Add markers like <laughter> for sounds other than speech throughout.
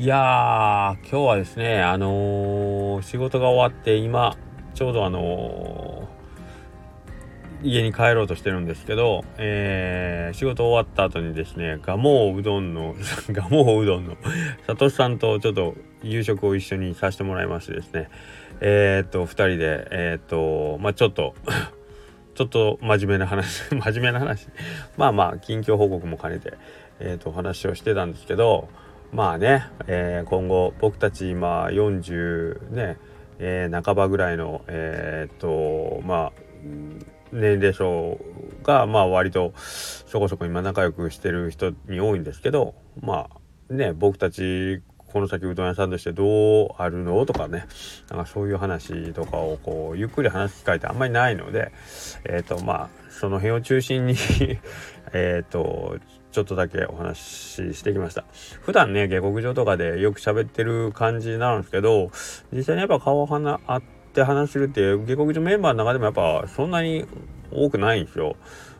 いやー、今日はですね、あのー、仕事が終わって今、ちょうどあのー、家に帰ろうとしてるんですけど、えー、仕事終わった後にですね、ガモうどんの、<laughs> ガモうどんの、さとしさんとちょっと夕食を一緒にさせてもらいましてですね、えー、っと、二人で、え、っと、まあちょっと <laughs> ちょっと真面目な話 <laughs> 真面目な話。まあまあ近況報告も兼ねて、えー、と話をしてたんですけどまあね、えー、今後僕たち今40ね、えー、半ばぐらいのえっ、とまあ年齢層がまあ割とそこそこ今仲良くしてる人に多いんですけどまあね僕たちこの先うどん屋さんとしてどうあるのとかねなんかそういう話とかをこうゆっくり話す機会ってあんまりないのでえっ、とまあその辺を中心に <laughs> えっとちょっとだけお話ししてきました。普段ね下克上とかでよく喋ってる感じなんですけど実際にやっぱ顔はあって話するって下克上メンバーの中でもやっぱそんなに多くないんですよ。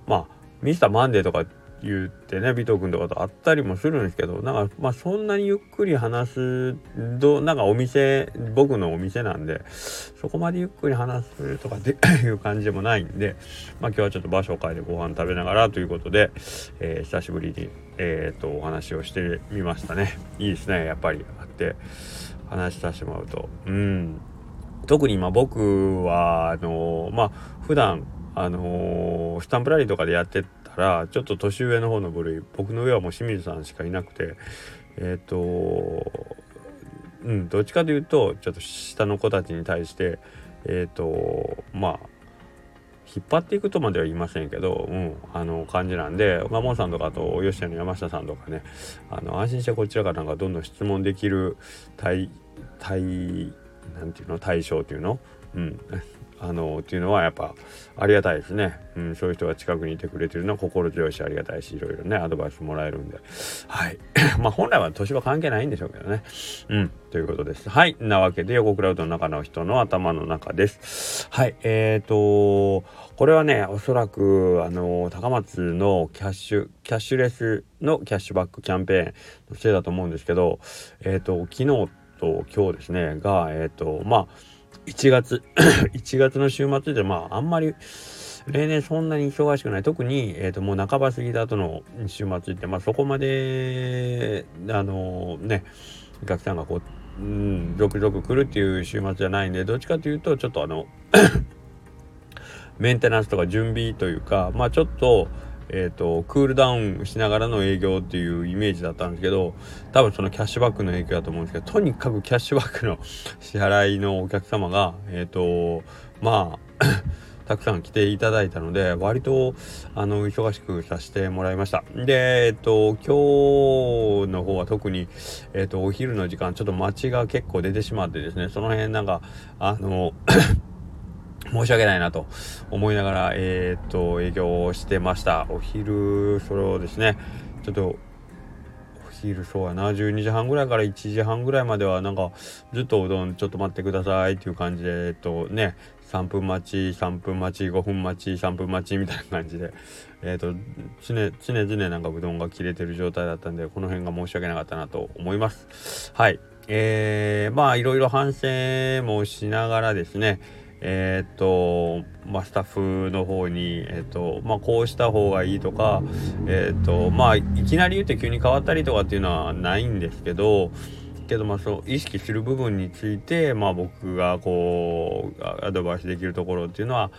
まあミスターマンデーとか言ってね尾藤君とかと会ったりもするんですけどなんかまあそんなにゆっくり話すどなんかお店僕のお店なんでそこまでゆっくり話すとかっていう感じでもないんでまあ今日はちょっと場所を変えてご飯食べながらということで、えー、久しぶりにえ、ー、とお話をしてみましたね。いいですねやっぱり会って話させてもらうと。うん。特に今僕はあのー、まあ普段あのー、スタンプラリーとかでやってからちょっと年上の方の部類僕の上はもう清水さんしかいなくてえっ、ー、とうんどっちかというとちょっと下の子たちに対してえっ、ー、とまあ引っ張っていくとまでは言いませんけど、うん、あの感じなんでマモンさんとかあと吉谷の山下さんとかねあの安心してこちらからなんかどんどん質問できる対対なんていうの対象っていうの？うん。あのっていうのはやっぱありがたいですね、うん、そういう人が近くにいてくれてるのは心強いしありがたいしいろいろねアドバイスもらえるんで。はい。<coughs> まあ本来は年は関係ないんでしょうけどね。うんということです。はい。なわけで横クラウドの中の人の頭の中です。はい。えーとこれはねおそらくあの高松のキャッシュキャッシュレスのキャッシュバックキャンペーンのせいだと思うんですけどえっ、ー、と昨日と今日ですねがえっ、ー、とまあ1月 <coughs> 1月の週末でまああんまり例年そんなに忙しくない。特に、えーと、もう半ば過ぎた後の週末ってまあそこまであのねお客さんがこう、うん、続々来るっていう週末じゃないんでどっちかというとちょっとあの <coughs> メンテナンスとか準備というかまあちょっとえーと、クールダウンしながらの営業っていうイメージだったんですけど多分そのキャッシュバックの影響だと思うんですけどとにかくキャッシュバックの支払いのお客様がえっ、ー、とまあ <coughs> たくさん来ていただいたので割とあの忙しくさせてもらいました。でえっ、ー、と今日の方は特にえっ、ー、とお昼の時間ちょっと待ちが結構出てしまってですねその辺なんかあの申し訳ないなと思いながら、えー、っと、営業してました。お昼、それをですね、ちょっと、お昼、そうやな、12時半ぐらいから1時半ぐらいまでは、なんか、ずっとうどんちょっと待ってくださいっていう感じで、えっとね、3分待ち、3分待ち、5分待ち、3分待ちみたいな感じで、えっ、と、常、常々なんかうどんが切れてる状態だったんで、この辺が申し訳なかったなと思います。はい。えー、まあ、いろいろ反省もしながらですね、えー、っと、まあ、スタッフの方に、えー、っと、まあ、こうした方がいいとか、えー、っと、まあ、いきなり言って急に変わったりとかっていうのはないんですけど、けどまあそう意識する部分についてまあ僕がこうアドバイスできるところっていうのは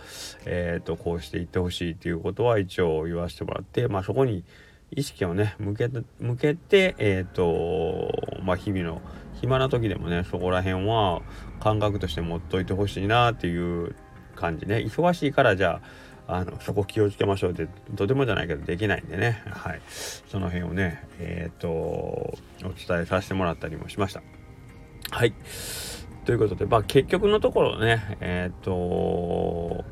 えっ、とこうしていってほしいっていうことは一応言わせてもらってまあそこに意識をね向けて向けてえっ、とまあ日々の暇な時でもねそこら辺は感覚として持っといてほしいなっていう感じね。忙しいからじゃああのそこ気をつけましょうってとてもじゃないけどできないんでね。はい。その辺をねえっ、ー、とお伝えさせてもらったりもしました。はい。ということでまあ結局のところねえっ、ー、と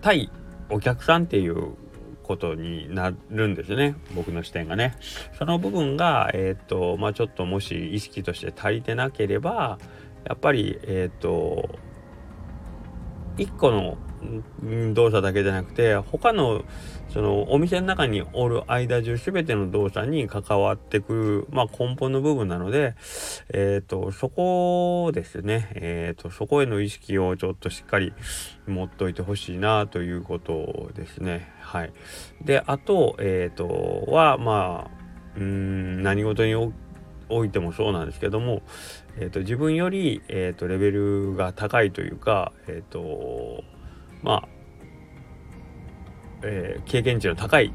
対お客さんっていうことになるんですね。僕の視点がね。その部分がえっ、ー、とまあちょっともし意識として足りてなければやっぱりえっ、ー、と1個の動作だけじゃなくて他のそのお店の中におる間中全ての動作に関わってくる、まあ、根本の部分なので、えーと、そこですね、えーと、そこへの意識をちょっとしっかり持っといてほしいなということですね。はい、であと,、えーと、はまあうん何事においてもそうなんですけども、えー、と自分より、えー、とレベルが高いというか、えっ、ー、とまあえー、経験値の高い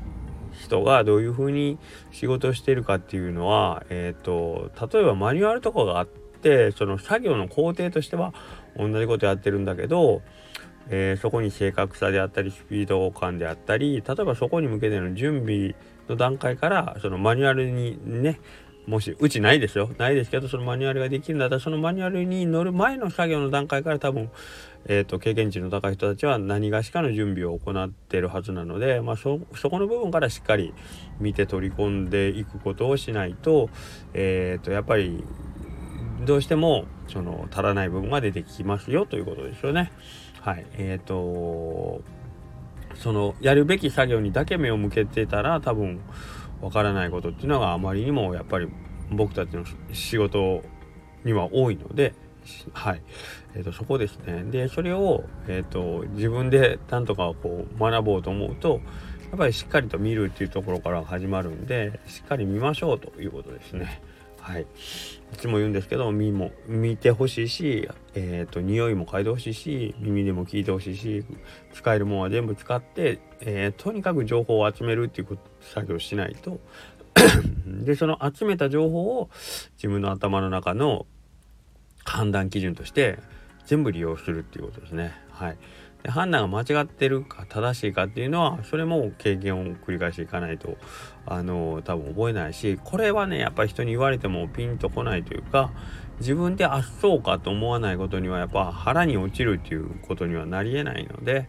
人がどういうふうに仕事をしているかっていうのは、えーと、例えばマニュアルとかがあってその作業の工程としては同じことやってるんだけど、えー、そこに正確さであったりスピード感であったり例えばそこに向けての準備の段階からそのマニュアルにねもしうちないですよないですけどそのマニュアルができるんだったらそのマニュアルに乗る前の作業の段階から多分、えーと、経験値の高い人たちは何がしかの準備を行ってるはずなので、まあ、そそこの部分からしっかり見て取り込んでいくことをしないと,、えーと、やっぱりどうしてもその足らない部分が出てきますよということですよね。はいえーとそのやるべき作業にだけ目を向けてたら多分わからないことっていうのがあまりにもやっぱり僕たちの仕事には多いので、はい。えーと、そこですね。で、それを、えーと、自分で何とかこう学ぼうと思うと、やっぱりしっかりと見るっていうところから始まるんで、しっかり見ましょうということですね。はい。いつも言うんですけど、見も、見てほしいし、えっ、ー、と、匂いも嗅いでほしいし、耳でも聞いてほしいし、使えるものは全部使って、えー、とにかく情報を集めるっていう作業しないと、<coughs> で、その集めた情報を自分の頭の中の判断基準として全部利用するっていうことですね。はい。で判断が間違ってるか正しいかっていうのはそれも経験を繰り返していかないとあの多分覚えないしこれはねやっぱり人に言われてもピンとこないというか自分であっそうかと思わないことにはやっぱ腹に落ちるっていうことにはなりえないので、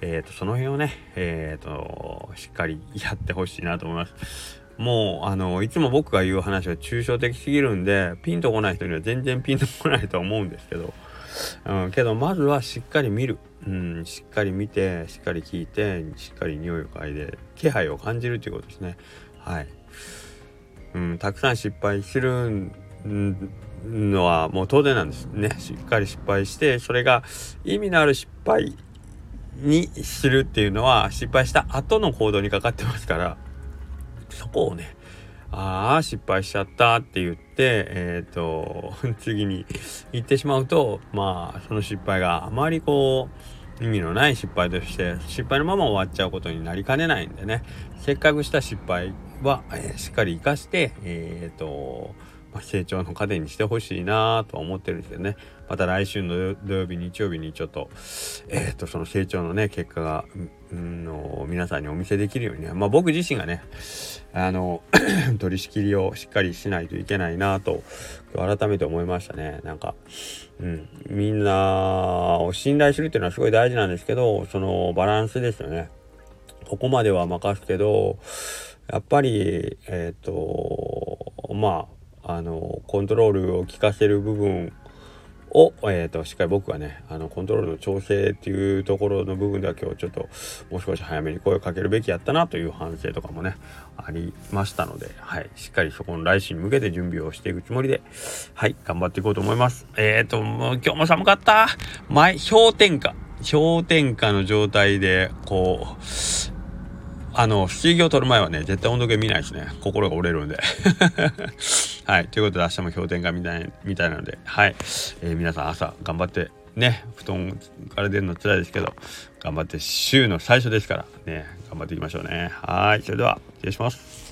えーと、その辺をね、えーと、しっかりやってほしいなと思います。もうあのいつも僕が言う話は抽象的すぎるんでピンとこない人には全然ピンとこないと思うんですけど、うん、けどまずはしっかり見る。うん、しっかり見てしっかり聞いてしっかり匂いを嗅いで気配を感じるということですね。はい、うん、たくさん失敗するのはもう当然なんですね。しっかり失敗してそれが意味のある失敗にするっていうのは失敗した後の行動にかかってますからそこをねああ失敗しちゃったって言ってえっ、ー、と次に行ってしまうとまあその失敗があまりこう意味のない失敗として失敗のまま終わっちゃうことになりかねないんでね。せっかくした失敗は、えー、しっかり活かしてえっ、ー、と成長の糧にしてほしいなとは思ってるんですけどね。また来週の土曜日日曜日にちょっとえっ、ー、とその成長のね結果が、うんの皆さんにお見せできるようにね。まあ僕自身がねあの <coughs> 取り仕切りをしっかりしないといけないなと改めて思いましたね。なんか、うん、みんなを信頼するっていうのはすごい大事なんですけどそのバランスですよね。ここまでは任すけどやっぱりえっ、ー、とまああのコントロールを効かせる部分を、えーと、しっかり僕がねあのコントロールの調整っていうところの部分では今日ちょっともう少し早めに声をかけるべきやったなという反省とかもねありましたので、はい、しっかりそこの来週に向けて準備をしていくつもりではい。頑張っていこうと思います。えっ、ー、ともう今日も寒かった。前氷点下。氷点下の状態でこうあの、水着を取る前はね、絶対温度計見ないですね。心が折れるんで。<laughs> はい。ということで、明日も氷点下みたいみたいなので、はい。えー、皆さん朝頑張って、ね、布団から出るの辛いですけど、頑張って週の最初ですから、ね、頑張っていきましょうね。はい。それでは、失礼します。